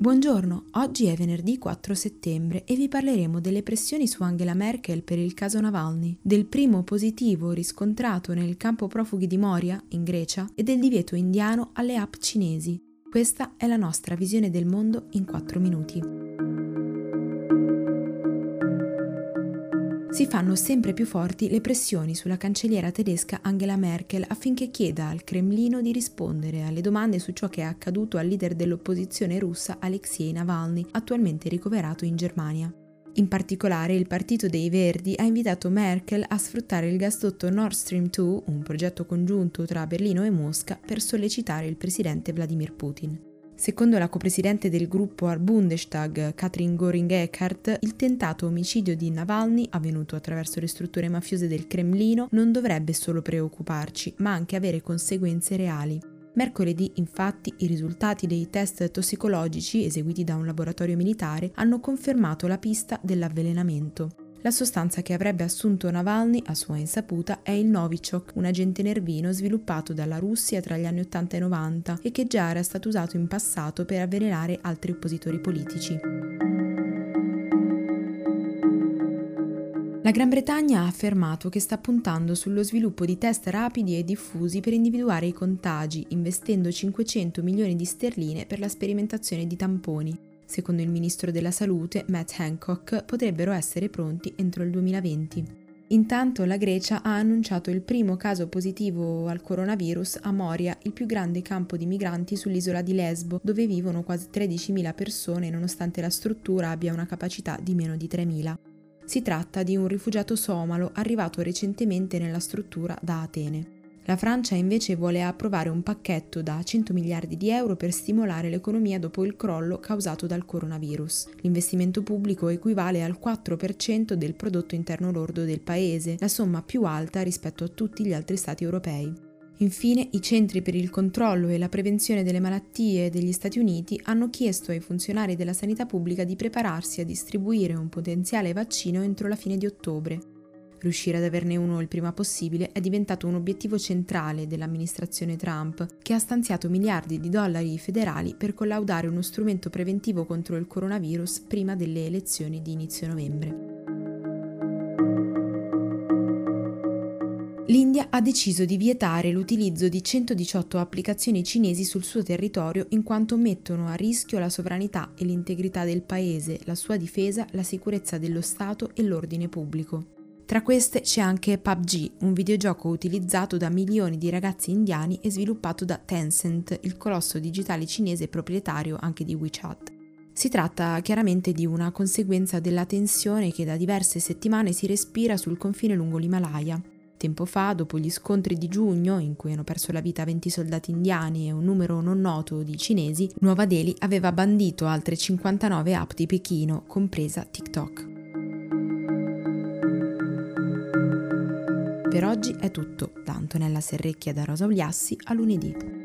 Buongiorno, oggi è venerdì 4 settembre e vi parleremo delle pressioni su Angela Merkel per il caso Navalny, del primo positivo riscontrato nel campo profughi di Moria, in Grecia, e del divieto indiano alle app cinesi. Questa è la nostra visione del mondo in 4 minuti. Si fanno sempre più forti le pressioni sulla cancelliera tedesca Angela Merkel affinché chieda al Cremlino di rispondere alle domande su ciò che è accaduto al leader dell'opposizione russa Alexei Navalny, attualmente ricoverato in Germania. In particolare il partito dei Verdi ha invitato Merkel a sfruttare il gasdotto Nord Stream 2, un progetto congiunto tra Berlino e Mosca, per sollecitare il presidente Vladimir Putin. Secondo la copresidente del gruppo al Bundestag, Katrin Göring-Eckardt, il tentato omicidio di Navalny, avvenuto attraverso le strutture mafiose del Cremlino, non dovrebbe solo preoccuparci, ma anche avere conseguenze reali. Mercoledì, infatti, i risultati dei test tossicologici eseguiti da un laboratorio militare hanno confermato la pista dell'avvelenamento. La sostanza che avrebbe assunto Navalny a sua insaputa è il Novichok, un agente nervino sviluppato dalla Russia tra gli anni 80 e 90 e che già era stato usato in passato per avvelenare altri oppositori politici. La Gran Bretagna ha affermato che sta puntando sullo sviluppo di test rapidi e diffusi per individuare i contagi, investendo 500 milioni di sterline per la sperimentazione di tamponi. Secondo il ministro della Salute, Matt Hancock, potrebbero essere pronti entro il 2020. Intanto la Grecia ha annunciato il primo caso positivo al coronavirus a Moria, il più grande campo di migranti sull'isola di Lesbo, dove vivono quasi 13.000 persone nonostante la struttura abbia una capacità di meno di 3.000. Si tratta di un rifugiato somalo arrivato recentemente nella struttura da Atene. La Francia invece vuole approvare un pacchetto da 100 miliardi di euro per stimolare l'economia dopo il crollo causato dal coronavirus. L'investimento pubblico equivale al 4% del prodotto interno lordo del paese, la somma più alta rispetto a tutti gli altri stati europei. Infine, i centri per il controllo e la prevenzione delle malattie degli Stati Uniti hanno chiesto ai funzionari della sanità pubblica di prepararsi a distribuire un potenziale vaccino entro la fine di ottobre. Riuscire ad averne uno il prima possibile è diventato un obiettivo centrale dell'amministrazione Trump, che ha stanziato miliardi di dollari federali per collaudare uno strumento preventivo contro il coronavirus prima delle elezioni di inizio novembre. L'India ha deciso di vietare l'utilizzo di 118 applicazioni cinesi sul suo territorio in quanto mettono a rischio la sovranità e l'integrità del paese, la sua difesa, la sicurezza dello Stato e l'ordine pubblico. Tra queste c'è anche PUBG, un videogioco utilizzato da milioni di ragazzi indiani e sviluppato da Tencent, il colosso digitale cinese proprietario anche di WeChat. Si tratta chiaramente di una conseguenza della tensione che da diverse settimane si respira sul confine lungo l'Himalaya. Tempo fa, dopo gli scontri di giugno, in cui hanno perso la vita 20 soldati indiani e un numero non noto di cinesi, Nuova Delhi aveva bandito altre 59 app di Pechino, compresa TikTok. Per oggi è tutto, da Antonella Serrecchia da Rosa Ugliassi a lunedì.